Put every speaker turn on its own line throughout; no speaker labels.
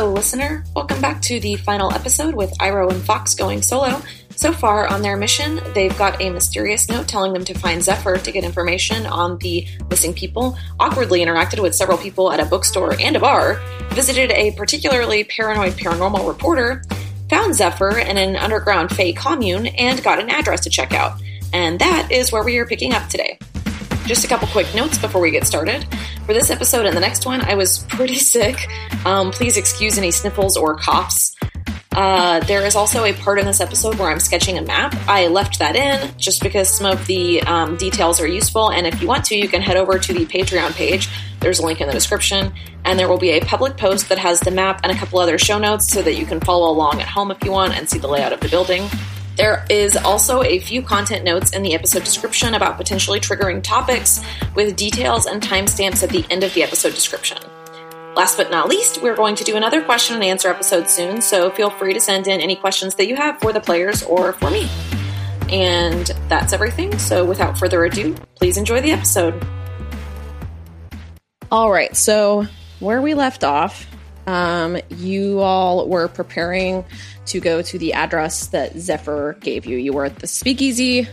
Hello, listener. Welcome back to the final episode with Iroh and Fox going solo. So far on their mission, they've got a mysterious note telling them to find Zephyr to get information on the missing people, awkwardly interacted with several people at a bookstore and a bar, visited a particularly paranoid paranormal reporter, found Zephyr in an underground Fey commune, and got an address to check out. And that is where we are picking up today. Just a couple quick notes before we get started. For this episode and the next one, I was pretty sick. Um, please excuse any sniffles or coughs. Uh, there is also a part in this episode where I'm sketching a map. I left that in just because some of the um, details are useful, and if you want to, you can head over to the Patreon page. There's a link in the description, and there will be a public post that has the map and a couple other show notes so that you can follow along at home if you want and see the layout of the building. There is also a few content notes in the episode description about potentially triggering topics with details and timestamps at the end of the episode description. Last but not least, we're going to do another question and answer episode soon, so feel free to send in any questions that you have for the players or for me. And that's everything, so without further ado, please enjoy the episode.
All right, so where we left off, um, you all were preparing to go to the address that Zephyr gave you. You were at the speakeasy.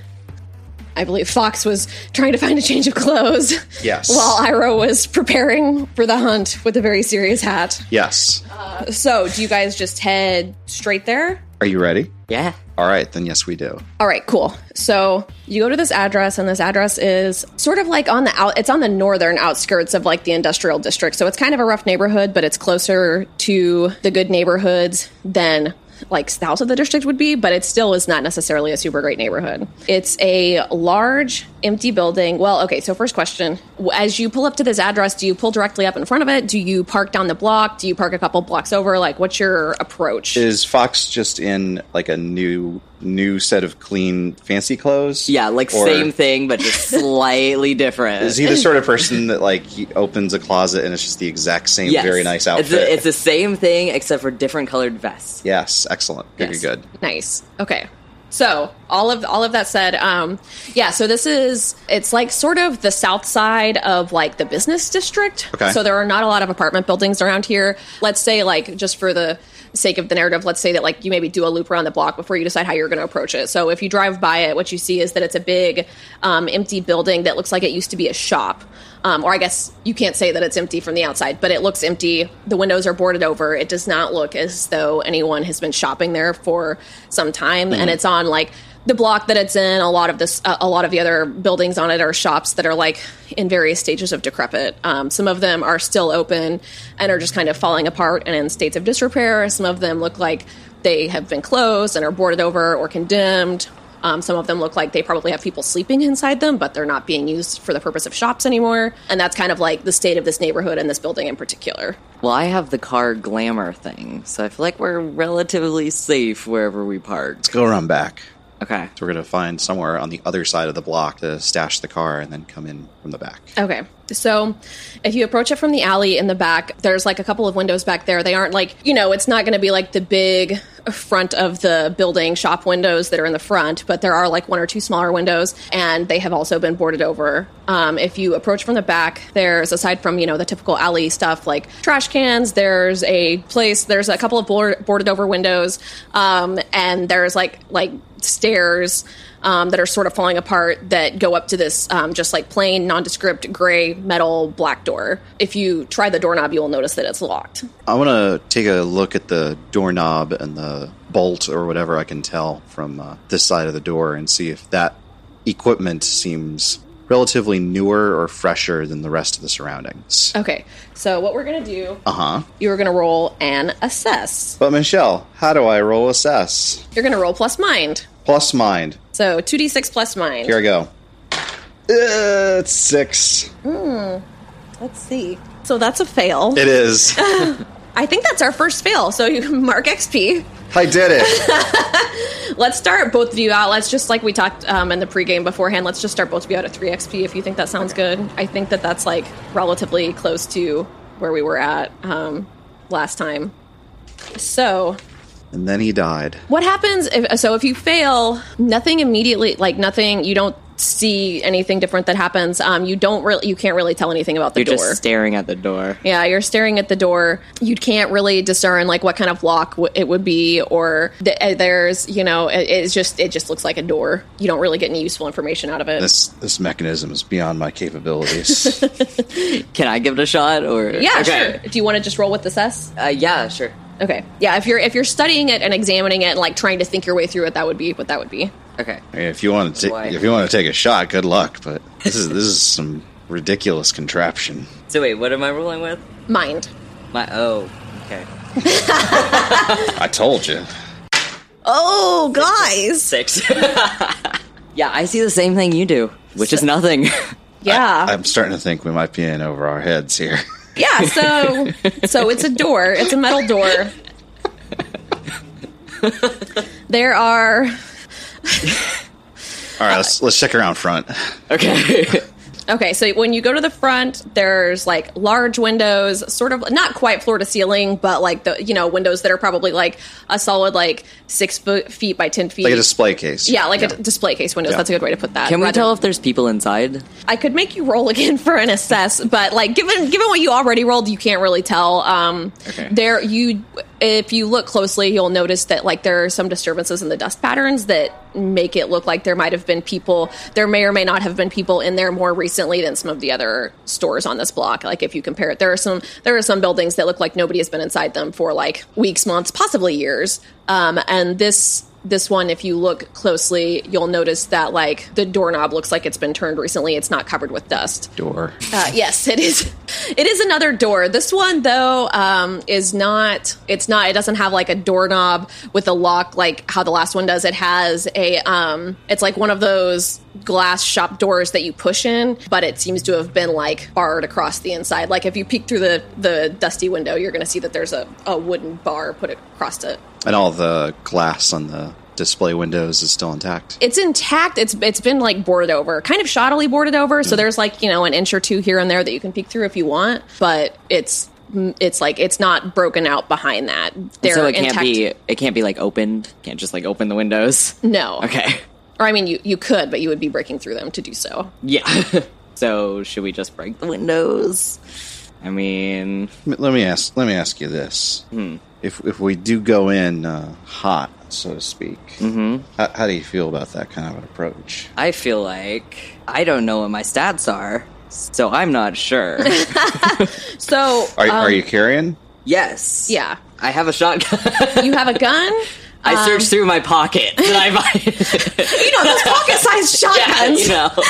I believe Fox was trying to find a change of clothes.
Yes.
While Iroh was preparing for the hunt with a very serious hat.
Yes.
So, do you guys just head straight there?
Are you ready?
Yeah.
All right, then yes, we do.
All right, cool. So you go to this address, and this address is sort of like on the out. It's on the northern outskirts of like the industrial district. So it's kind of a rough neighborhood, but it's closer to the good neighborhoods than like south of the district would be. But it still is not necessarily a super great neighborhood. It's a large, empty building. Well, okay. So first question: As you pull up to this address, do you pull directly up in front of it? Do you park down the block? Do you park a couple blocks over? Like, what's your approach?
Is Fox just in like a new new set of clean fancy clothes?
Yeah, like
Or
same thing, but just slightly different.
Is he the sort of person that like he opens a closet and it's just the exact same
Yes.
very nice
It's
outfit?
it's the same thing except for different colored vests.
yes, excellent. Very
Yes.
good.
Nice. Okay. So all of all of that said, um, yeah. So this is it's like sort of the south side of like the business district.
Okay.
So there are not a lot of apartment buildings around here. Let's say like just for the sake of the narrative, let's say that like you maybe do a loop around the block before you decide how you're going to approach it. So if you drive by it, what you see is that it's a big um, empty building that looks like it used to be a shop. Um, or I guess you can't say that it's empty from the outside, but it looks empty. The windows are boarded over. It does not look as though anyone has been shopping there for some time, and it's on like the block that it's in. A lot of this, uh, a lot of the other buildings on it are shops that are like in various stages of decrepit. Um, some of them are still open and are just kind of falling apart and in states of disrepair. Some of them look like they have been closed and are boarded over or condemned. Um, some of them look like they probably have people sleeping inside them, but they're not being used for the purpose of shops anymore. And that's kind of like the state of this neighborhood and this building in particular.
Well, I have the car glamour thing, so I feel like we're relatively safe wherever we park.
Let's go around back.
Okay.
So we're gonna find somewhere on the other side of the block to stash the car and then come in from the back.
Okay. So if you approach it from the alley in the back, there's like a couple of windows back there. They aren't like, you know, it's not going to be like the big front of the building shop windows that are in the front, but there are like one or two smaller windows and they have also been boarded over. Um, if you approach from the back, there's aside from, you know, the typical alley stuff like trash cans, there's a place, there's a couple of board, boarded over windows, um, and there's like, like stairs um, that are sort of falling apart that go up to this um, just like plain nondescript gray metal black door. If you try the doorknob, you will notice that it's locked.
I want to take a look at the doorknob and the bolt or whatever I can tell from uh, this side of the door and see if that equipment seems relatively newer or fresher than the rest of the surroundings.
Okay, so what we're gonna do,
Uh huh.
you are gonna roll an assess.
But Michelle, how do I roll assess?
You're gonna roll plus mind.
Plus mind.
So 2d6 plus mind.
Here I go. Uh, it's six.
Let's see. So that's a fail.
It is.
I think that's our first fail. So you can mark XP.
I did it.
Let's start both of you out. Let's just like we talked um, in the pregame beforehand. Let's just start both of you out at three XP if you think that sounds good. I think that that's like relatively close to where we were at um, last time. So
And then he died.
what happens if so if you fail nothing immediately like nothing you don't see anything different that happens. Um, you don't really, you can't really tell anything about the door.
You're just staring at the door.
Yeah, you're staring at the door. You can't really discern like what kind of lock w- it would be, or th- uh, there's, you know, it, it's just it just looks like a door. You don't really get any useful information out of it.
This this mechanism is beyond my capabilities.
Can I give it a shot or
yeah,
Okay.
sure. Do you want to just roll with the cess?
Uh, yeah, sure.
Okay. Yeah, if you're if you're studying it and examining it and like trying to think your way through it, that would be what that would be.
Okay.
I mean, if you want to
Why?
if you want to take a shot, good luck. But this is this is some ridiculous contraption.
So wait, what am I rolling with?
Mind.
My oh, okay.
I told you.
Oh, guys.
Six. yeah, I see the same thing you do, which is nothing.
Yeah.
I'm starting to think we might be in over our heads here.
yeah, so so it's a door. It's a metal door. there are
All right, let's let's check around front.
okay.
Okay, so when you go to the front, there's like large windows, sort of not quite floor to ceiling, but like the you know windows that are probably like a solid like six foot feet by ten feet.
Like a display case.
yeah, like a d- display case windows.
Yeah.
That's a good way to put that.
Can we
rather-
tell if there's people inside?
I could make you roll again for an assess, but like given given what you already rolled, you can't really tell. Um,
Okay.
There, you if you look closely, you'll notice that like there are some disturbances in the dust patterns that make it look like there might have been people. There may or may not have been people in there more recently than some of the other stores on this block. Like if you compare it, there are some there are some buildings that look like nobody has been inside them for like weeks, months, possibly years. Um, and this this one, if you look closely, you'll notice that like the doorknob looks like it's been turned recently. It's not covered with dust.
Door.
Uh, yes, it is. It is another door. This one though um, is not. It's not. It doesn't have like a doorknob with a lock like how the last one does. It has a. Um, it's like one of those glass shop doors that you push in, but it seems to have been like barred across the inside. Like if you peek through the the dusty window, you're going to see that there's a, a wooden bar put across it.
And all the glass on the display windows is still intact.
it's intact. It's it's been like boarded over, kind of shoddily boarded over. So mm-hmm. there's like you know an inch or two here and there that you can peek through if you want, but it's it's like it's not broken out behind that. They're
so it can't
intact.
be it can't be like opened. Can't just like open the windows.
no.
Okay.
Or I mean, you you could, but you would be breaking through them to do so.
Yeah. so should we just break the windows? I mean,
Let me ask. Let me ask you this: hmm. If if we do go in uh, hot, so to speak, mm-hmm. how, how do you feel about that kind of an approach?
I feel like I don't know what my stats are, so I'm not sure.
So
Are,
um,
are you carrying?
yes.
Yeah.
I have a shotgun.
you have a gun.
I searched through my pocket. Did I buy
You know those pocket-sized shotguns.
you know.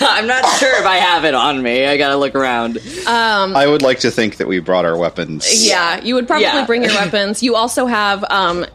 I'm not sure if I have it on me. I gotta look around.
I would like to think that we brought our weapons.
Yeah, you would probably
Yeah.
bring your weapons. You also have, um,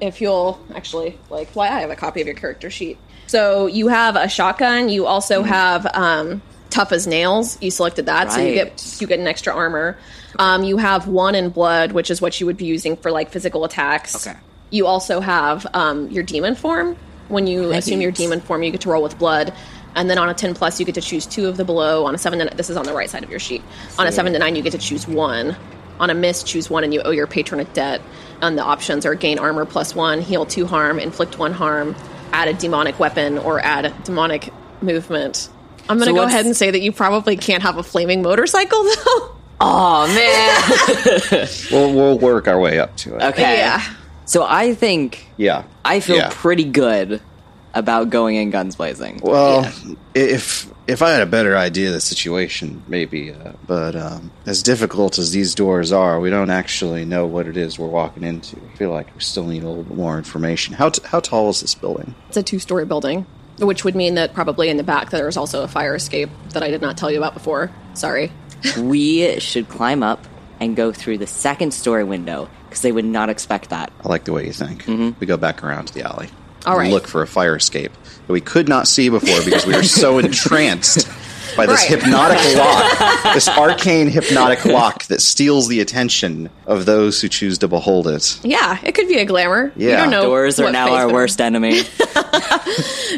if you'll actually like, why I have a copy of your character sheet. So you have a shotgun. You also have um, tough as nails. You selected that, so you get you get an extra armor. Um, you have one in blood, which is what you would be using for like physical attacks.
Okay.
You also have um, your demon form. When you assume your demon form, you get to roll with blood. And then on a 10 plus, you get to choose two of the below. On a 7 to, this is on the right side of your sheet. On a 7 to 9, you get to choose one. On a miss, choose one and you owe your patron a debt. And the options are gain armor plus one, heal two harm, inflict one harm, add a demonic weapon, or add a demonic movement. I'm going to
So
go ahead and say that you probably can't have a flaming motorcycle, though.
Oh man.
We'll we'll work our way up to it.
Okay.
Yeah.
So I think
Yeah.
I feel
Yeah.
pretty good about going in guns blazing.
Well, if if I had a better idea of the situation, maybe. Uh, but um, as difficult as these doors are, we don't actually know what it is we're walking into. I feel like we still need a little bit more information. How t- how tall is this building?
It's a two story building, which would mean that probably in the back there is also a fire escape that I did not tell you about before. Sorry.
We should climb up and go through the second story window because they would not expect that.
I like the way you think. Mm-hmm. We go back around to the alley.
All right.
Look for a fire escape that we could not see before because we were so entranced by this
Right.
hypnotic lock, this arcane hypnotic lock that steals the attention of those who choose to behold it.
Yeah, it could be a glamour. You
Yeah.
don't know.
Doors are now our
they're-
worst enemy.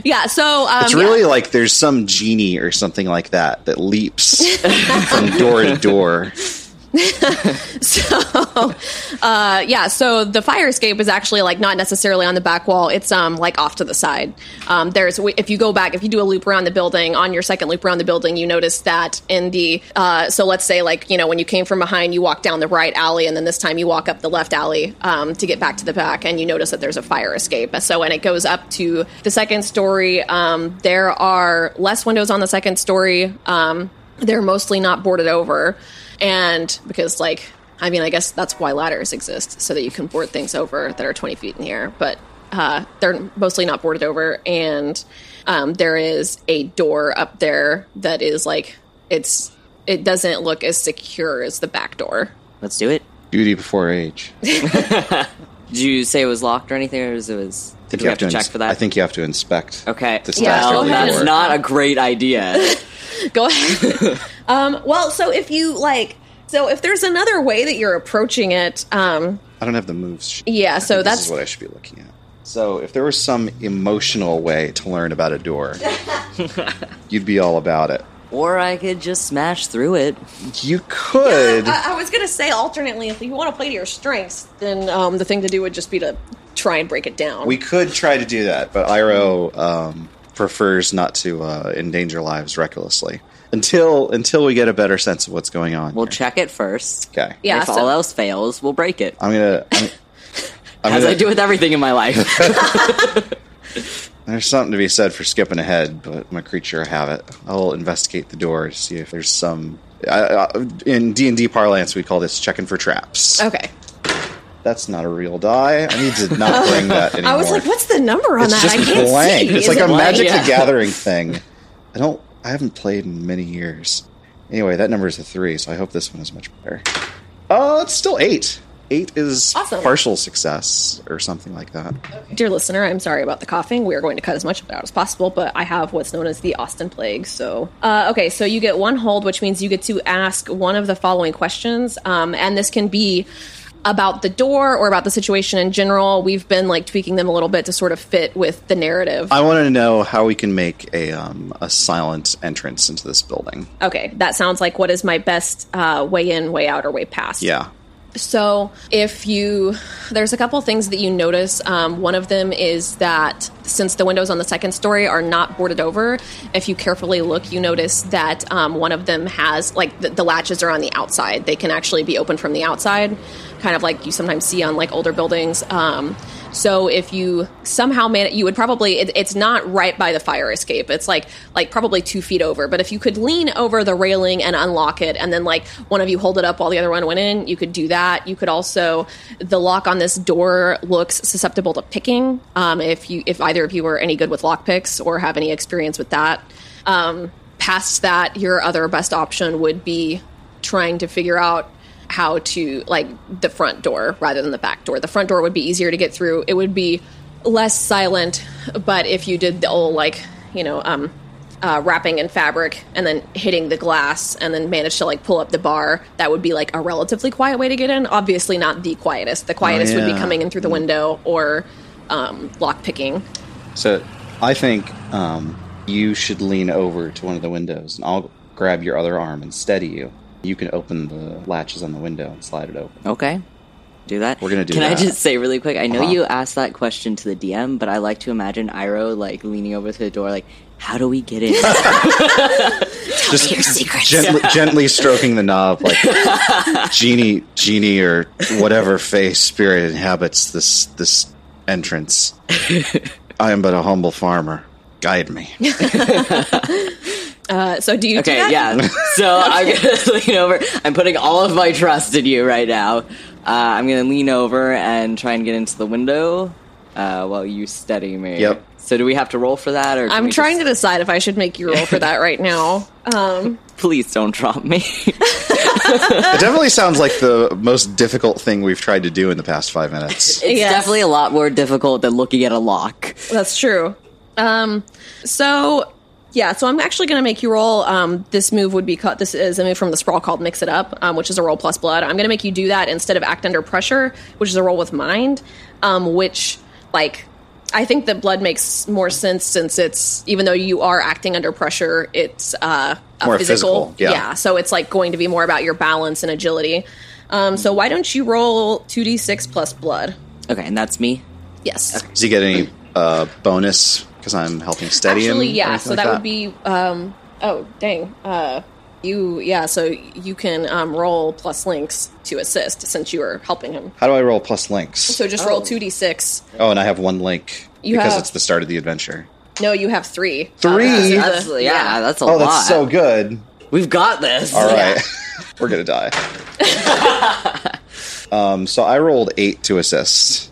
Yeah, so um,
It's
yeah.
really like there's some genie or something like that that leaps from door to door.
so uh, yeah so the fire escape is actually like not necessarily on the back wall. It's um like off to the side. Um, there's if you go back if you do a loop around the building on your second loop around the building you notice that in the uh, so let's say like you know when you came from behind you walk down the right alley and then this time you walk up the left alley um, to get back to the back and you notice that there's a fire escape. So when it goes up to the second story. Um, there are less windows on the second story. Um, they're mostly not boarded over and because like i mean i guess that's why ladders exist so that you can board things over that are 20 feet in the air but uh, they're mostly not boarded over and um, there is a door up there that is like it's it doesn't look as secure as the back door
Let's do it.
Beauty before age.
Did you say it was locked or anything, or was it was?
I
Did
think
we
you
have to
ins-
check for that?
I think you have to inspect.
Okay.
The
Yeah,
stash
go
of the
ahead.
that's not a great idea.
go ahead um, well so if you like so if there's another way that you're approaching it um,
I don't have the moves.
yeah so
think this
that's
is what I should be looking at. So, if there was some emotional way to learn about a door, you'd be all about it.
Or I could just smash through it.
You could.
I, I was gonna say alternately, if you want to play to your strengths, then um, the thing to do would just be to try and break it down.
we could try to do that, but Iro um, prefers not to uh, endanger lives recklessly until until we get a better sense of what's going on.
We'll
here.
check it first.
Okay.
Yeah,
if
so-
all else fails, we'll break it.
I'm gonna. I'm, I'm
As
gonna
I do with everything in my life.
There's something to be said for skipping ahead, but I'm a creature of habit. I'll investigate the door to see if there's some. I, in D and D parlance, we call this checking for traps.
okay.
That's not a real die. I need to not bring that anymore.
I was like, "What's the number on
It's
that?
just
I can't
blank.
see."
It's
Is
like
it
a
blank?
Magic
Yeah.
the Gathering thing. I don't. I haven't played in many years. Anyway, that number is a three, so I hope this one is much better. Oh, it's still eight. Eight is
Awesome.
partial success or something like that.
Dear listener, I'm sorry about the coughing. We are going to cut as much of it out as possible, but I have what's known as the Austin Plague. So, uh, okay, so you get one hold, which means you get to ask one of the following questions, um, and this can be about the door or about the situation in general. We've been like tweaking them a little bit to sort of fit with the narrative.
I want to know how we can make a um, a silent entrance into this building.
Okay, that sounds like what is my best uh, way in, way out, or way past.
Yeah.
So, if you, there's a couple things that you notice. Um, one of them is that since the windows on the second story are not boarded over, if you carefully look, you notice that um, one of them has, like, the, the latches are on the outside. They can actually be opened from the outside, kind of like you sometimes see on, like, older buildings. Um, so if you somehow it, you would probably it, it's not right by the fire escape. It's like like probably two feet over. But if you could lean over the railing and unlock it, and then like one of you hold it up while the other one went in, you could do that. You could also the lock on this door looks susceptible to picking. Um, if you if either of you are any good with lock picks or have any experience with that. Um, past that, your other best option would be trying to figure out how to like the front door rather than the back door. The front door would be easier to get through. It would be less silent, but if you did the old like you know um, uh, wrapping in fabric and then hitting the glass and then manage to like pull up the bar, that would be like a relatively quiet way to get in. Obviously, not the quietest. The quietest would be coming in through the window or um, lock picking.
So I think um, you should lean over to one of the windows, and I'll grab your other arm and steady you. You can open the latches on the window and slide it open.
Okay. Do that.
We're gonna do
Can I just say really quick? I know
Uh-huh.
you asked that question to the DM, but I like to imagine Iro like leaning over to the door, like, "How do we get in?"
Just gently, gently stroking the knob, like genie, genie, or whatever face spirit inhabits this this entrance. I am but a humble farmer. Guide me.
Uh, so do you? do
okay,
that?
yeah. So I'm gonna lean over. I'm putting all of my trust in you right now. Uh, I'm gonna lean over and try and get into the window uh, while you steady me.
Yep.
So do we have to roll for that, or
I'm trying
just-
to decide if I should make you roll for that right now. Um,
Please don't drop me.
It definitely sounds like the most difficult thing we've tried to do in the past five minutes.
It's
Yes.
definitely a lot more difficult than looking at a lock.
That's true. Um, so yeah, so I'm actually going to make you roll. Um, this move would be cut. This is a move from the sprawl called Mix It Up, um, which is a roll plus blood. I'm going to make you do that instead of act under pressure, which is a roll with mind. Um, which like I think that blood makes more sense since it's even though you are acting under pressure, it's uh, a
More
physical.
physical, yeah.
so it's like going to be more about your balance and agility. Um, so why don't you roll two d six plus blood?
Okay, and that's me.
Yes.
Does he get any uh, bonus because I'm helping steady
Actually,
him? or
yeah. So
like
that, would be. Um, oh, dang. Uh, you yeah. So you can um, roll plus links to assist since you are helping him.
How do I roll plus links?
So just roll two d six.
oh, and I have one link
You
because
have-
it's the start of the adventure.
No, you have three.
Three?
Uh, this is
That's,
the-
yeah, that's a
Oh,
lot.
that's so good.
We've got this.
All right, we're gonna die. um, so I rolled eight to assist.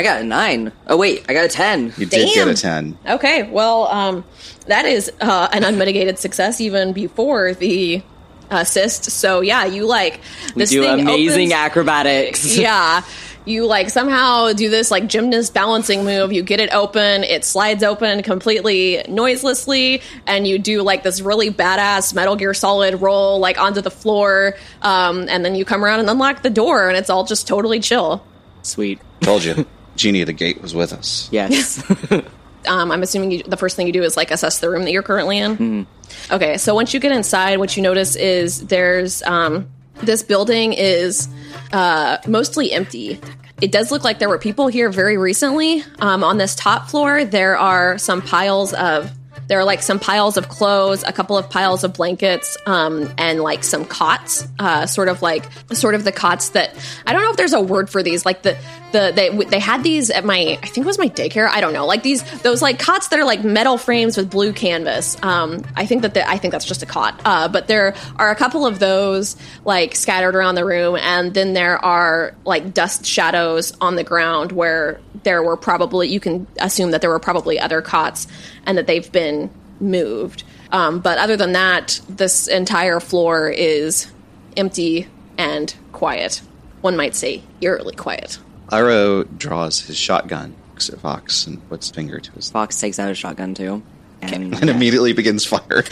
I got a nine. Oh wait, I got a ten.
You did get a ten.
Okay, well, um, that is uh, an unmitigated success even before the assist. So yeah, you like
We
this
do
thing
amazing
opens-
acrobatics.
yeah. You like somehow do this like gymnast balancing move. You get it open, it slides open completely noiselessly, and you do like this really badass Metal Gear Solid roll like onto the floor. Um, and then you come around and unlock the door, and it's all just totally chill.
Sweet.
Told you, Genie of the Gate was with us.
Yes.
um, I'm assuming you, the first thing you do is like assess the room that you're currently in. Okay, so once you get inside, what you notice is there's um, this building is uh, mostly empty. It does look like there were people here very recently. Um, on this top floor, there are some piles of there are like some piles of clothes, a couple of piles of blankets, um, and like some cots, uh, sort of like sort of the cots that I don't know if there's a word for these. Like the the they they had these at my I think it was my daycare. I don't know. Like these those like cots that are like metal frames with blue canvas. Um, I think that the, I think that's just a cot. Uh, but there are a couple of those like scattered around the room, and then there are like dust shadows on the ground where there were probably you can assume that there were probably other cots and that they've been moved. Um, but other than that, this entire floor is empty and quiet. One might say eerily quiet.
Iro draws his shotgun, looks at Fox, and puts his finger to his
Fox takes out a shotgun too. And
and immediately begins firing.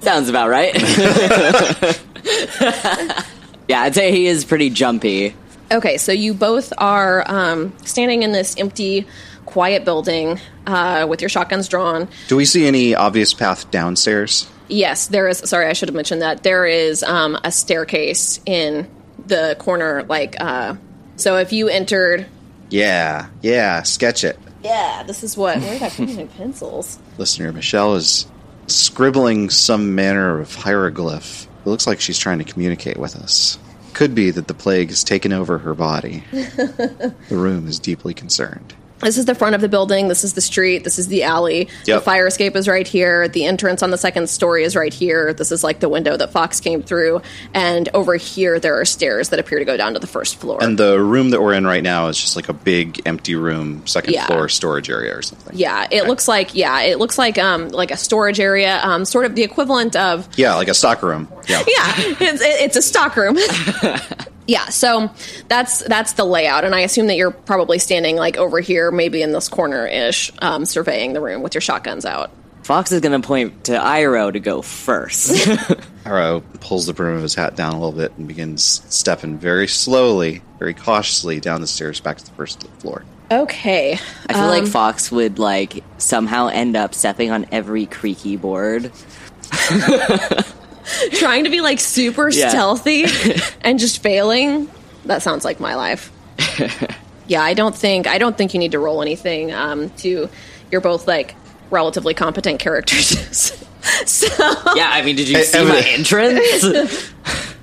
sounds about right. yeah, I'd say he is pretty jumpy.
Okay, so you both are um, standing in this empty, quiet building uh, with your shotguns drawn.
Do we see any obvious path downstairs?
Yes, there is. Sorry, I should have mentioned that. There is um, a staircase in the corner. Like, uh, so if you entered.
Yeah, yeah, sketch it.
Yeah, this is what. Where did I put my pencils?
Listener, Michelle is scribbling some manner of hieroglyph. It looks like she's trying to communicate with us. Could be that the plague has taken over her body. the room is deeply concerned.
This is the front of the building. This is the street. This is the alley. The fire escape is right here. The entrance on the second story is right here. This is like the window that Fox came through. And over here, there are stairs that appear to go down to the first floor.
And the room that we're in right now is just like a big empty room, second
Yeah.
floor storage area or something.
yeah, it looks like yeah, it looks like um like a storage area, um sort of the equivalent of
Yeah, like a stock room. Yeah.
yeah, it's it's a stock room. yeah, so that's that's the layout, and I assume that you're probably standing like over here, maybe in this corner ish, um, surveying the room with your shotguns out.
Fox is going to point to Iro to go first.
Iro pulls the brim of his hat down a little bit and begins stepping very slowly, very cautiously down the stairs back to the first floor.
Okay,
I feel like Fox would like somehow end up stepping on every creaky board.
trying to be like super
Yeah.
stealthy and just failing. That sounds like my life. yeah, I don't think I don't think you need to roll anything. Um, to you're both like relatively competent characters. so
Yeah, I mean, did you
Hey,
see my entrance?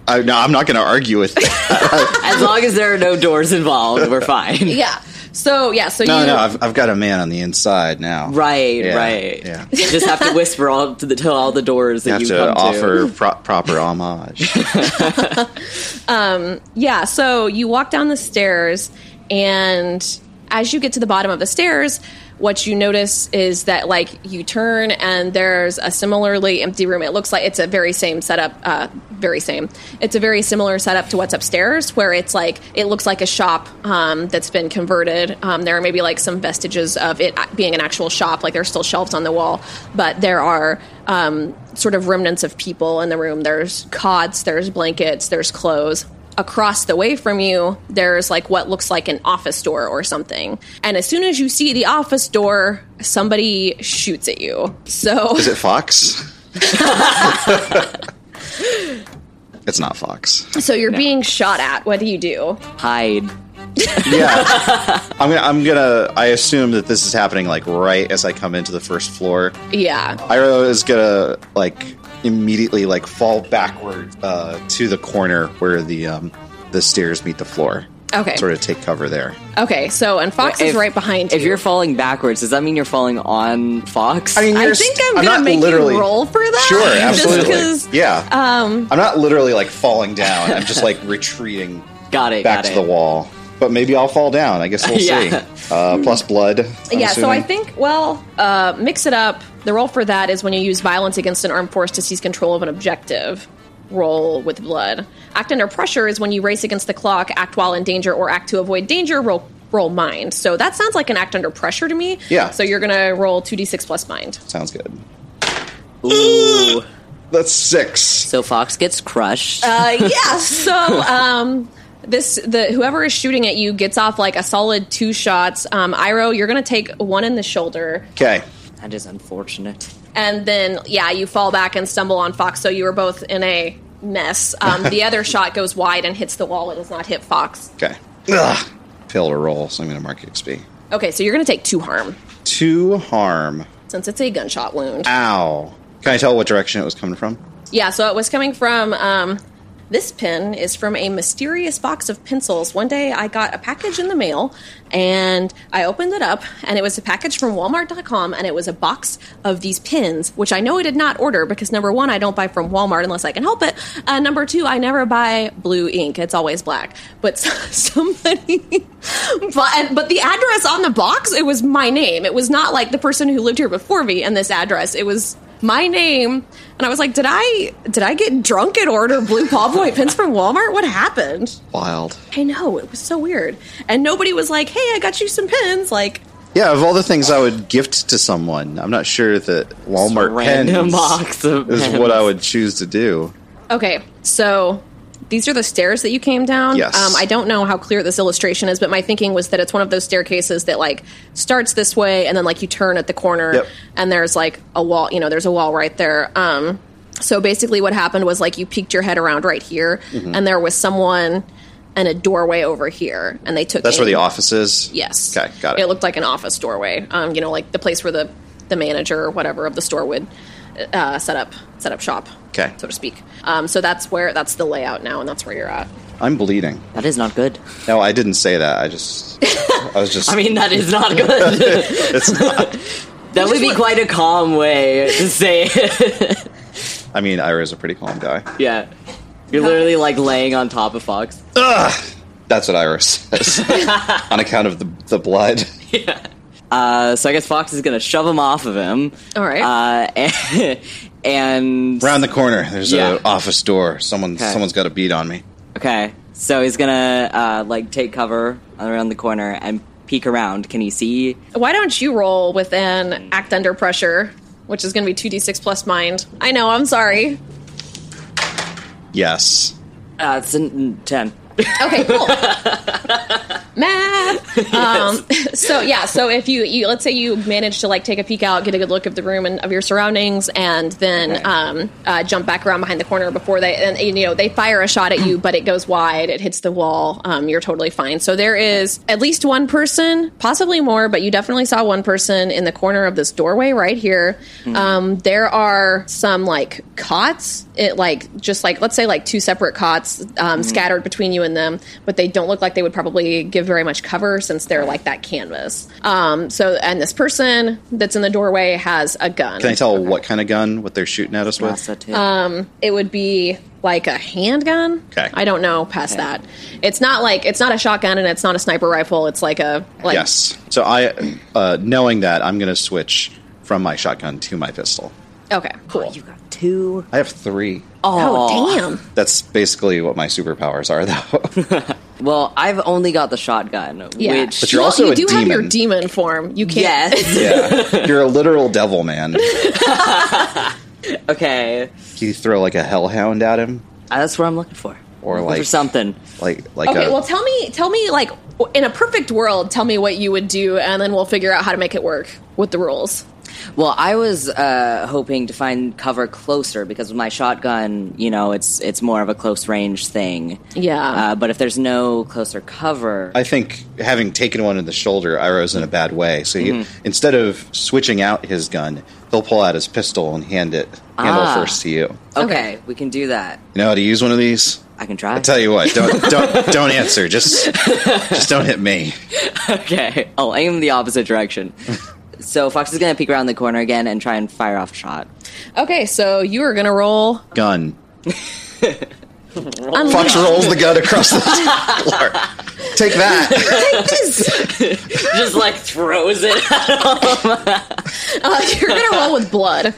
I, no, I'm not going to argue with that.
as long as there are no doors involved, we're fine.
yeah, so yeah, so
no,
you
no, I've, I've got a man on the inside now.
Right,
Yeah,
right.
yeah.
You just have to whisper all to the to all the doors that You
have
you,
to offer
to.
pro- proper homage.
Um, yeah, so you walk down the stairs, and as you get to the bottom of the stairs, what you notice is that, like, you turn and there's a similarly empty room. It looks like it's a very same setup, uh, very same. It's a very similar setup to what's upstairs, where it's like, it looks like a shop um, that's been converted. Um, there are maybe like some vestiges of it being an actual shop, like there's still shelves on the wall, but there are um, sort of remnants of people in the room. There's cots, there's blankets, there's clothes. Across the way from you, there's like what looks like an office door or something. And as soon as you see the office door, somebody shoots at you. So
Is it Fox? it's not Fox.
so you're being shot at. What do you do?
Hide.
Yeah, I'm gonna. I'm gonna. I assume that this is happening like right as I come into the first floor.
Yeah.
Iro is gonna like immediately like fall backward uh, to the corner where the um, the stairs meet the floor.
Okay.
Sort of take cover there.
Okay. So and Fox is
If-
right behind you.
If you're falling backwards, does that mean you're falling on Fox?
I mean,
I think I'm,
I'm
gonna
not
make
literally-
you roll for that.
Sure,
Just
absolutely.
'cause-
yeah.
um,
I'm not literally like falling down. I'm just like retreating
got it.
back
got
to
it.
the wall. But maybe I'll fall down. I guess we'll
Yeah.
see. Uh, plus blood. I'm
yeah, so I think, well, uh, mix it up. The roll for that is when you use violence against an armed force to seize control of an objective. Roll with blood. Act under pressure is when you race against the clock, act while in danger, or act to avoid danger. Roll roll mind. So that sounds like an act under pressure to me.
Yeah.
So you're gonna roll two d six plus mind.
sounds good.
Ooh.
That's six.
so Fox gets crushed.
Uh, yeah. So um, this the whoever is shooting at you gets off like a solid two shots. Um, Iro, you're gonna take one in the shoulder.
Okay.
that is unfortunate.
and then yeah you fall back and stumble on fox so you were both in a mess um, the other shot goes wide and hits the wall it does not hit fox
Okay. Ugh. Fail to roll, so I'm going to mark XP.
okay so you're going to take two harm
Two harm.
since it's a gunshot wound
Ow. Can I tell what direction it was coming from?
yeah so it was coming from um, this pin is from a mysterious box of pencils. One day i got a package in the mail and i opened it up and it was a package from walmart.com and it was a box of these pins which i know i did not order because number one i don't buy from walmart unless i can help it. Uh, number two i never buy blue ink. It's always black. But somebody but, but the address on the box it was my name. It was not like the person who lived here before me and this address. It was my name and i was like did i did i get drunk and order blue ballpoint pins from walmart what happened
Wild.
i know it was so weird and nobody was like hey i got you some pins, like
Yeah, of all the things I would gift to someone, I'm not sure that Walmart
random
pens
box of
is
pens.
what I would choose to do.
okay so these are the stairs that you came down.
Yes.
Um, I don't know how clear this illustration is, but my thinking was that it's one of those staircases that like starts this way and then like you turn at the corner
Yep.
and there's like a wall. You know, there's a wall right there. Um, so basically, what happened was like you peeked your head around right here,
Mm-hmm.
and there was someone and a doorway over here, and they took.
That's where the office is?
Yes.
Okay, got it.
It looked like an office doorway. Um, you know, like the place where the the manager or whatever of the store would uh, set up set up shop.
Okay.
So to speak. Um, so that's where that's the layout now, and that's where you're at.
I'm bleeding.
That is not good.
No, I didn't say that. I just, I was just.
I mean, that is not good.
it's not.
that would be quite a calm way to say it.
I mean, Ira's a pretty calm guy.
yeah. You're literally like laying on top of Fox. Ugh!
That's what Ira says. On account of the the blood.
Uh, so I guess Fox is gonna shove him off of him.
All right.
Uh, and, and
Round the corner, there's
Yeah.
a office door. Someone,
Okay.
someone's got a beat on me.
okay, so he's gonna uh, like take cover around the corner and peek around. Can he see?
Why don't you roll with an act under pressure, which is going to be two d six plus mind? I know. I'm sorry.
Yes.
Uh, it's a ten.
Okay, cool. Math. Um, so yeah, so if you, you let's say you manage to like take a peek out, get a good look of the room and of your surroundings, and then
Okay.
um, uh, jump back around behind the corner before they and you know they fire a shot at you, but it goes wide, it hits the wall. Um, you're totally fine. So there is at least one person, possibly more, but you definitely saw one person in the corner of this doorway right here. Um, there are some like cots, it like just like let's say like two separate cots um, scattered between you and them, but they don't look like they would probably give very much cover since they're like that canvas. Um, so and this person that's in the doorway has a gun.
Can I tell what kind of gun, what they're shooting at us
That's
with?
a two.
it would be like a handgun.
Okay.
I don't know past
Okay.
that. It's not like it's not a shotgun and it's not a sniper rifle. It's like a like
yes. So I, uh, knowing that, I'm going to switch from my shotgun to my pistol.
Okay, cool.
you got two.
I have three.
Oh, damn.
That's basically what my superpowers are, though.
Well, I've only got the shotgun,
Yeah.
which
But you're
Well,
also
you
a
do have your
demon.
demon form. You can't.
yes.
yeah, you're a literal devil man.
okay,
You throw like a hellhound at him.
Uh, that's what I'm looking for.
or
Or
like
something.
like like
Okay,
a,
well, tell me, tell me, like, in a perfect world, tell me what you would do, and then we'll figure out how to make it work with the rules.
Well, I was uh, hoping to find cover closer because with my shotgun, you know, it's it's more of a close range thing.
Yeah.
Uh, but if there's no closer cover,
I think having taken one in the shoulder, Iroh's in a bad way. So he,
Mm-hmm.
instead of switching out his gun, he'll pull out his pistol and hand it handle
Ah.
first to you.
okay,
okay.
we can do that.
You know how to use one of these?
I can try.
I tell you what, don't don't don't answer. Just just don't hit me.
okay, I'll aim the opposite direction. so Fox is gonna peek around the corner again and try and fire off a shot.
Okay, so you are gonna roll.
Gun.
Unleash.
Fox rolls the gun across the floor. Take that.
Just like throws it.
at Uh, you're gonna roll with blood.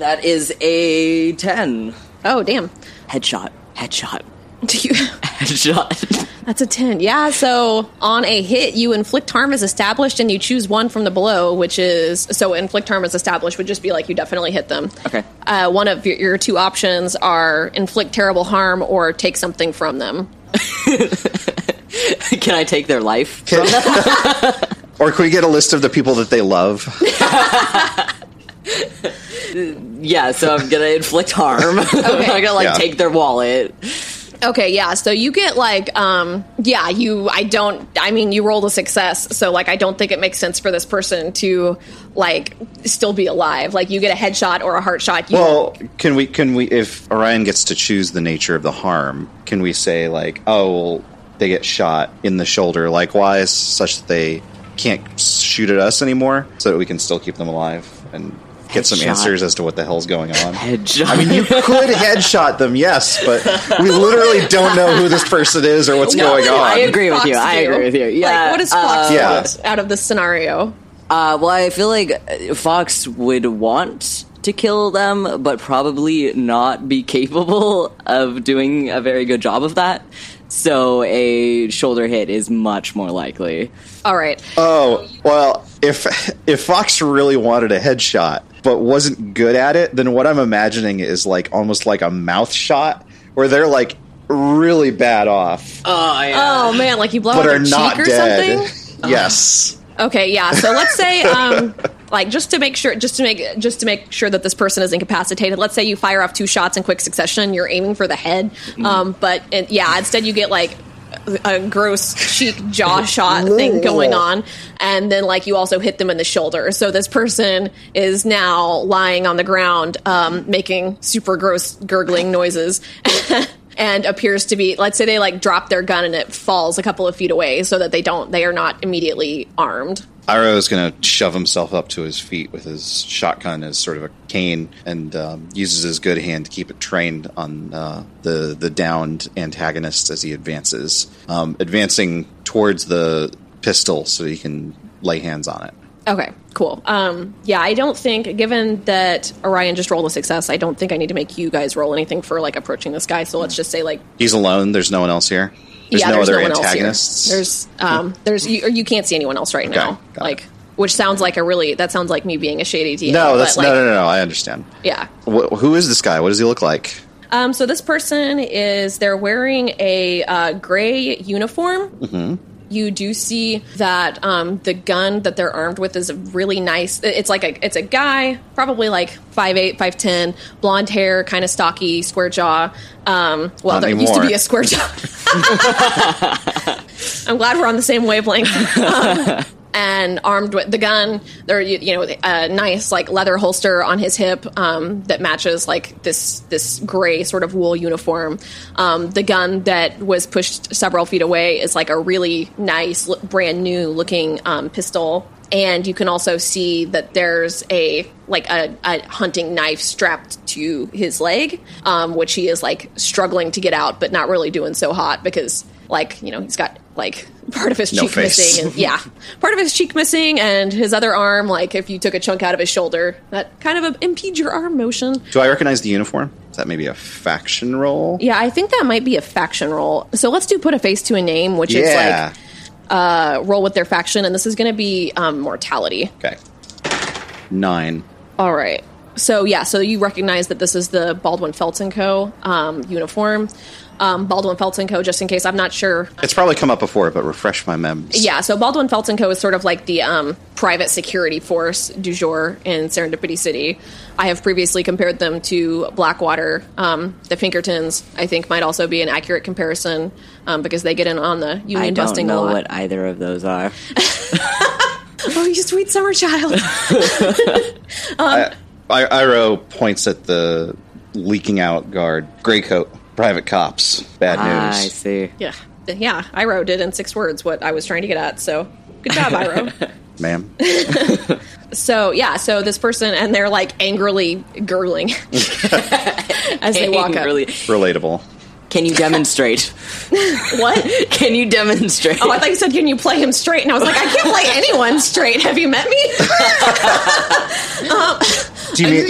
That is a ten.
Oh, damn.
Headshot. Headshot.
Do you?
Headshot.
That's a 10. Yeah, so on a hit, you inflict harm as established and you choose one from the below, which is so inflict harm as established would just be like you definitely hit them.
Okay.
Uh, one of your, your two options are inflict terrible harm or take something from them.
can I take their life?
or can we get a list of the people that they love?
Yeah, so I'm gonna inflict harm. I'm not gonna like
Yeah.
take their wallet.
Okay, yeah. So you get like, um, yeah, you. I don't. I mean, you rolled a success, so like, I don't think it makes sense for this person to like still be alive. Like, you get a headshot or a heart shot. You,
Well, can we can we if Orion gets to choose the nature of the harm, can we say like, oh, well, they get shot in the shoulder likewise, such that they can't shoot at us anymore, so that we can still keep them alive and get some answers as to what the hell's going on.
Headshot.
I mean, you could headshot them, yes, but we literally don't know who this person is or what's
No,
going
what
on.
I
does
agree with
Fox
you. I agree with you. Yeah,
Like, what does Fox
uh, yeah.
out of this scenario?
Uh, well, I feel like uh, Fox would want to kill them, but probably not be capable of doing a very good job of that. So a shoulder hit is much more likely.
All right.
Oh well, if if Fox really wanted a headshot but wasn't good at it, then what I'm imagining is like almost like a mouth shot where they're like really bad off
Oh yeah.
Oh man, like you blow
but
out
are
their
not
cheek or
dead.
something.
Yes.
Okay, yeah. So let's say, um, like, just to make sure, just to make, just to make sure that this person is incapacitated. Let's say you fire off two shots in quick succession. You're aiming for the head, um, but yeah, instead you get like a gross cheek jaw shot thing going on, and then like you also hit them in the shoulder. So this person is now lying on the ground, um, making super gross gurgling noises. And appears to be, let's say they like drop their gun and it falls a couple of feet away so that they don't, they are not immediately armed.
Iro is going to shove himself up to his feet with his shotgun as sort of a cane and um, uses his good hand to keep it trained on uh, the the downed antagonist as he advances, um, advancing towards the pistol so he can lay hands on it.
Okay, cool. Um, yeah, I don't think, given that Orion just rolled a success, I don't think I need to make you guys roll anything for like approaching this guy. So let's just say like,
He's alone. There's no one else here. There's
yeah,
no
there's
other
no one
antagonists.
else here. There's, um, there's you, or you can't see anyone else right now.
got it.
Like, which sounds like a really that sounds like me being a shady DM.
no, that's
but, like,
no, no, no, no. I understand.
Yeah.
Wh- who is this guy? What does he look like?
Um, so this person is they're wearing a uh, gray uniform. Mm-hmm. You do see that um, the gun that they're armed with is a really nice. It's like a it's a guy, probably like five eight, five ten, blonde hair, kind of stocky, square jaw. Um, well,
Not
there used to be a square jaw. I'm glad we're on the same wavelength. Um, and armed with the gun, there you, you know a nice like leather holster on his hip um, that matches like this this gray sort of wool uniform. Um, the gun that was pushed several feet away is like a really nice, brand new looking um, pistol. And you can also see that there's a like a, a hunting knife strapped to his leg, um, which he is like struggling to get out, but not really doing so hot because like you know he's got like part of his
No
cheek
face.
missing and yeah part of his cheek missing and his other arm like if you took a chunk out of his shoulder that kind of impedes your arm motion
Do I recognize the uniform? Is that maybe a faction role?
yeah i think that might be a faction roll so let's do put a face to a name which is like uh roll with their faction and this is going to be um mortality
okay. Nine.
all right So yeah, so you recognize that this is the Baldwin Felton Co. Um, uniform. Um, Baldwin Felton Co. Just in case, I'm not sure.
It's probably come up before, but refresh my memories.
Yeah, so Baldwin Felton Co. is sort of like the um, private security force du jour in Serendipity City. I have previously compared them to Blackwater. Um, the Pinkertons, I think, might also be an accurate comparison um, because they get in on the union
I don't
busting a
know
lot.
what either of those are.
Oh, you sweet summer child.
I, I, Iro points at the leaking out guard. Gray coat, private cops. Bad
ah,
news.
I
see.
yeah, yeah. Iro did in six words what I was trying to get at. So good job, Iro.
Ma'am.
So yeah, so this person and they're like angrily gurgling as they walk up.
Really?
Relatable.
Can you demonstrate?
What?
Can you demonstrate?
Oh, I thought you said, "Can you play him straight?" And I was like, "I can't play anyone straight." Have you met me?
Um, Do you mean,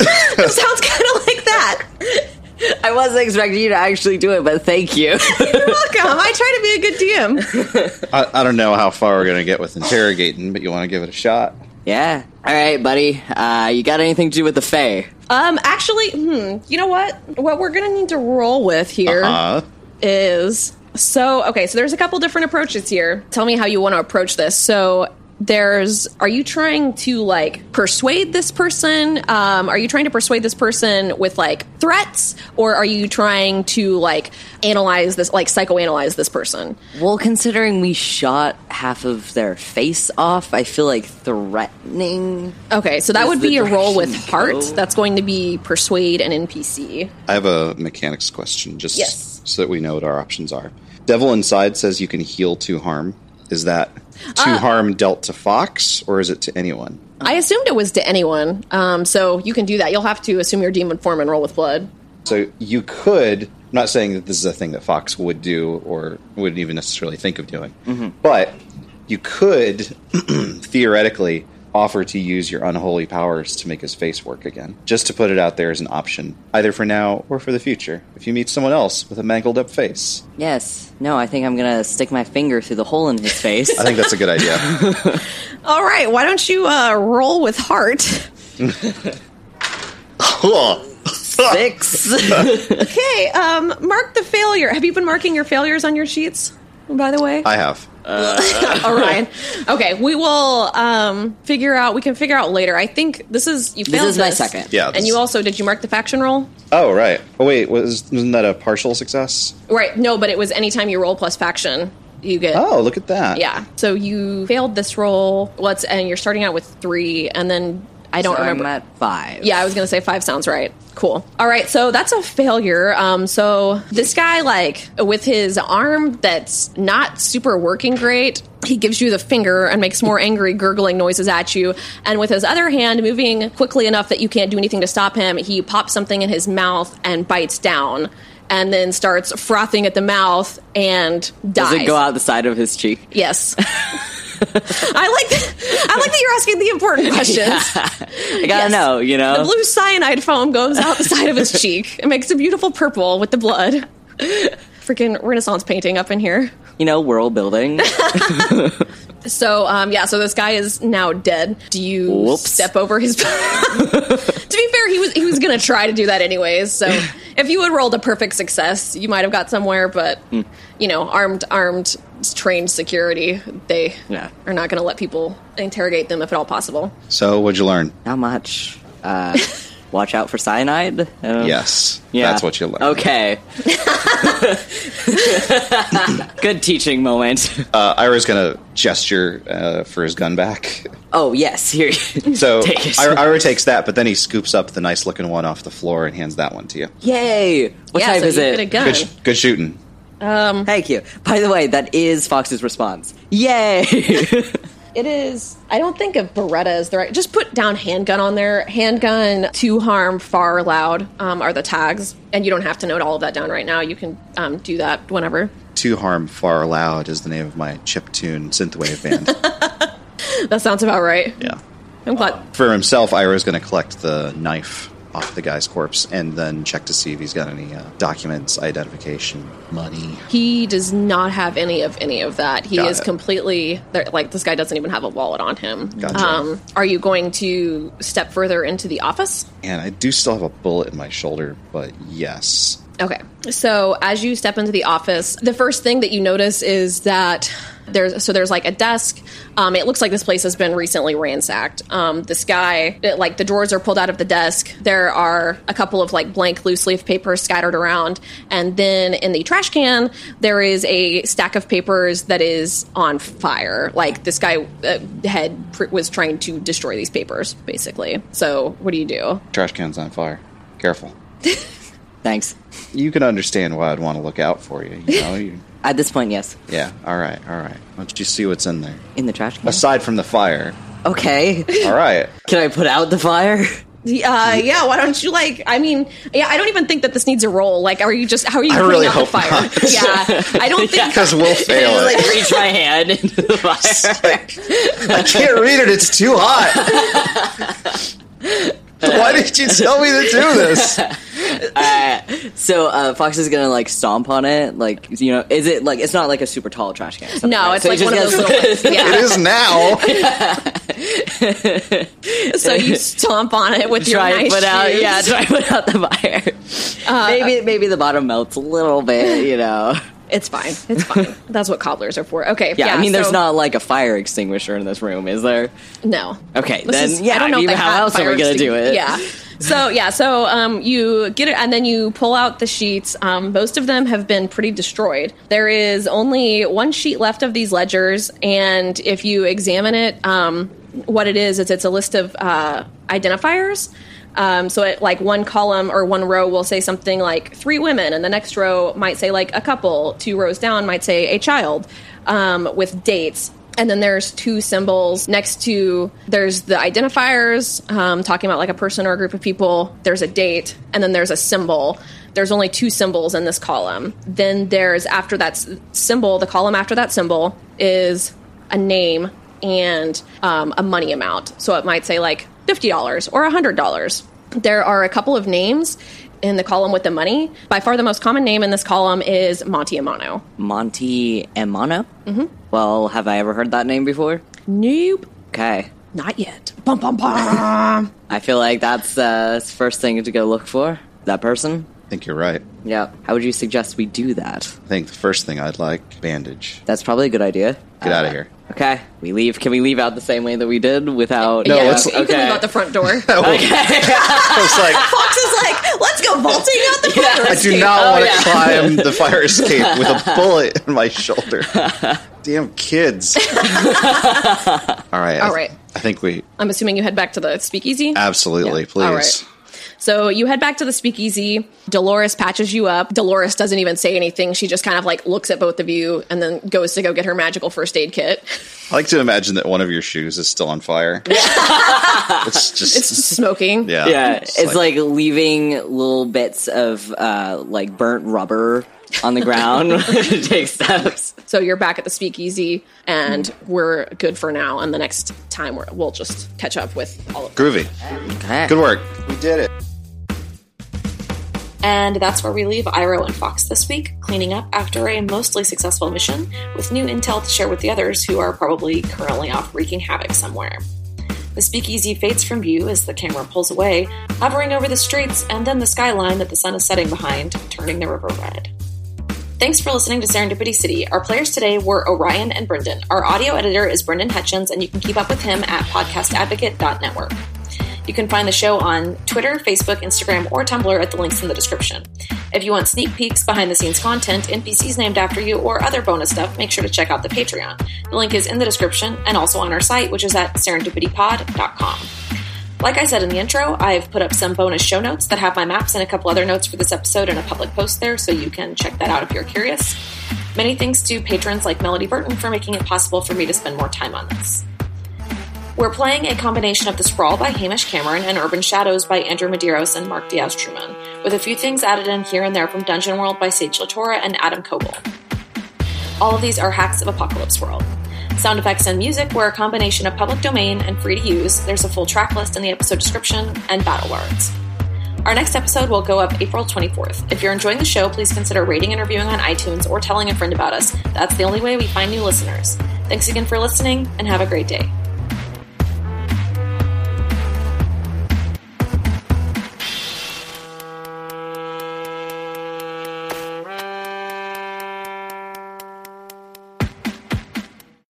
it sounds kind of like that.
I wasn't expecting you to actually do it, but thank you.
You're welcome. I try to be a good DM.
I, I don't know how far we're going to get with interrogating, but you want to give it a shot?
yeah. All right, buddy. Uh, you got anything to do with the Fae?
Um, actually, hmm, you know what? What we're gonna need to roll with here is
Uh,
so okay. So there's a couple different approaches here. Tell me how you want to approach this. So there's are you trying to like persuade this person um, are you trying to persuade this person with like threats or are you trying to like analyze this like psychoanalyze this person
Well, considering we shot half of their face off, I feel like threatening.
okay so that would be a roll with
direction
heart
go?
that's going to be persuade an npc
I have a mechanics question just
Yes.
so that we know what our options are. Devil Inside says you can heal two harm. Is that to
Uh,
harm dealt to Fox, or is it to anyone?
i assumed it was to anyone um, so you can do that you'll have to assume your demon form and roll with blood
So you could. I'm not saying that this is a thing that Fox would do or wouldn't even necessarily think of doing, but you could theoretically offer to use your unholy powers to make his face work again. Just to put it out there as an option, either for now or for the future. If you meet someone else with a mangled up face,
Yes. No, I think I'm gonna stick my finger through the hole in his face.
I think that's a good idea.
all right why don't you uh, roll with heart
Six.
okay um, mark the failure have you been marking your failures on your sheets by the way
I have.
Orion. Okay, we will um, figure out. We can figure out later. I think this is you.
This
failed
is my second.
Yeah,
and
this-
you also did you mark the faction roll?
Oh right. Oh wait, was wasn't that a partial success?
Right. No, but it was anytime you roll plus faction, you get.
Oh, look at that.
Yeah. So you failed this roll. Let's and you're starting out with three, and then I don't
So
remember.
I'm at five.
Yeah, I was gonna say five sounds right. Cool. All right, so that's a failure. Um, so this guy, like, with his arm that's not super working great, he gives you the finger and makes more angry, gurgling noises at you. And with his other hand, moving quickly enough that you can't do anything to stop him, he pops something in his mouth and bites down. And then starts frothing at the mouth and dies.
Does it go out the side of his cheek?
Yes. I like. That, I like that you're asking the important questions.
I gotta
Yes.
know, you know.
The blue cyanide foam goes out the side of his cheek. It makes a beautiful purple with the blood. Freaking Renaissance painting up in here.
You know, world building.
So, um, yeah, so this guy is now dead. Do you
Whoops.
step over his. to be fair, he was he was going to try to do that anyways. So, if you had rolled a perfect success, you might have got somewhere, but,
Hmm.
you know, armed, armed, trained security, they
Yeah.
are not going to let people interrogate them if at all possible.
So what'd you learn?
Not much. Uh, watch out for cyanide. Uh,
Yes.
Yeah.
That's what you learned.
Okay. Good teaching moment.
Uh, Ira's gonna gesture uh, for his gun back.
Oh yes, here.
So
Take.
Ira, Ira takes that, but then he scoops up the nice looking one off the floor and hands that one to you.
Yay! What
yeah,
type
so
is it?
gun.
Good, sh- good shooting.
Thank you. By the way, that is Fox's response. Yay!
It is. I don't think of Beretta as the right. Just put down handgun on there. Handgun, to harm, far loud um, are the tags, and you don't have to note all of that down right now. You can um, do that whenever.
To harm far loud is the name of my chiptune synthwave band.
That sounds about right.
yeah.
I'm glad.
For himself, Ira's gonna collect the knife off the guy's corpse and then check to see if he's got any uh, documents, identification, money.
He does not have any of any of that. He
Got
is
it.
completely like this guy doesn't even have a wallet on him.
Gotcha.
Um, are you going to step further into the office?
And I do still have a bullet in my shoulder, but yes.
Okay. So as you step into the office, the first thing that you notice is that there's so there's like a desk. Um, it looks like this place has been recently ransacked. Um, this guy, it- like the drawers are pulled out of the desk. There are a couple of like blank loose leaf papers scattered around, and then in the trash can there is a stack of papers that is on fire. Like this guy uh, had pr- was trying to destroy these papers, basically. So what do you do?
Trash can's on fire. Careful.
Thanks.
You can understand why I'd want to look out for you. You know, you,
At this point, yes.
yeah. All right, all right. Why don't you see what's in there?
In the trash can.
Aside from the fire.
Okay.
All right.
Can I put out the fire?
Uh, yeah, why don't you like? I mean, yeah, I don't even think that this needs a roll. Like, are you just how are you
I
putting
really
out the
hope
fire?
not.
Yeah, I don't think
Because we'll fail
like
it.
reach my hand into the fire.
I can't read it. It's too hot. Why did you tell me to do this?
Uh, so uh, Fox is gonna like stomp on it, like you know, is it like it's not like a super tall trash can? or
No,
right?
it's
So
like one of those
gotta-
little ones. Yeah.
is now.
So you stomp on it with
try
your
to
nice
put out,
shoes.
yeah, try to put out the fire. Uh, maybe uh, maybe the bottom melts a little bit, you know.
It's fine. It's fine. That's what cobblers are for. Okay.
Yeah, I mean, there's not like a fire extinguisher in this room, is there?
No.
Okay,
This
then
is-
yeah.
I don't know
mean, how else are we gonna do it?
Yeah. So yeah, so um, you get it, and then you pull out the sheets. Um, most of them have been pretty destroyed. There is only one sheet left of these ledgers, and if you examine it, um, what it is is it's a list of uh, identifiers. Um, so it like one column or one row will say something like three women, and the next row might say like a couple. Two rows down might say a child um, with dates. And then there's two symbols next to there's the identifiers um, talking about like a person or a group of people. There's a date, and then there's a symbol. There's only two symbols in this column. Then there's after that symbol, the column after that symbol is a name and um, a money amount. So it might say like $50 or $100. There are a couple of names in the column with the money. By far the most common name in this column is Monty Amano.
Monty Amano? Mm-hmm. Well, have I ever heard that name before?
Nope.
Okay,
Not yet. Bum, bum, bum.
I feel like that's uh, that's the first thing to go look for. That person.
I think you're right.
Yeah. How would you suggest we do that?
I think the first thing I'd like bandage.
That's probably a good idea.
Get
Uh,
out of here.
Okay, we leave. Can we leave out the same way that we did without?
No,
yeah,
let's-
you can leave out the front door.
I was like,
Fox is like, let's go vaulting out the front door.
I do not
Oh,
want to
yeah.
climb the fire escape with a bullet in my shoulder. Damn kids. All right. I
All right.
I think we
I'm assuming you head back to the speakeasy.
absolutely,
Yeah.
please.
All right. So you head back to the speakeasy. Dolores patches you up. Dolores doesn't even say anything. She just kind of like looks at both of you and then goes to go get her magical first aid kit.
I like to imagine that one of your shoes is still on fire. it's just,
It's smoking.
yeah.
Yeah, it's, like, leaving little bits of uh, like burnt rubber on the ground when you take steps.
So you're back at the speakeasy and we're good for now. And the next time we're, we'll just catch up with all of
groovy.
Okay.
Good work. We did it.
And that's where we leave Iroh and Fox this week, cleaning up after a mostly successful mission, with new intel to share with the others who are probably currently off wreaking havoc somewhere. The speakeasy fades from view as the camera pulls away, hovering over the streets and then the skyline that the sun is setting behind, turning the river red. Thanks for listening to Serendipity City. Our players today were Orion and Brendan. Our audio editor is Brendan Hutchins, and you can keep up with him at podcastadvocate.network. You can find the show on Twitter, Facebook, Instagram, or Tumblr at the links in the description. If you want sneak peeks, behind the scenes content, NPCs named after you, or other bonus stuff, make sure to check out the Patreon. The link is in the description and also on our site, which is at serendipitypod.com. Like I said in the intro, I've put up some bonus show notes that have my maps and a couple other notes for this episode in a public post there, so you can check that out if you're curious. Many thanks to patrons like Melody Burton for making it possible for me to spend more time on this. We're playing a combination of The Sprawl by Hamish Cameron and Urban Shadows by Andrew Medeiros and Mark Diaz Truman, with a few things added in here and there from Dungeon World by Sage LaTorra and Adam Koebel. All of these are hacks of Apocalypse World. Sound effects and music were a combination of public domain and free to use. There's a full track list in the episode description and battle words. Our next episode will go up April 24th. If you're enjoying the show, please consider rating and reviewing on iTunes or telling a friend about us. That's the only way we find new listeners. Thanks again for listening, and have a great day.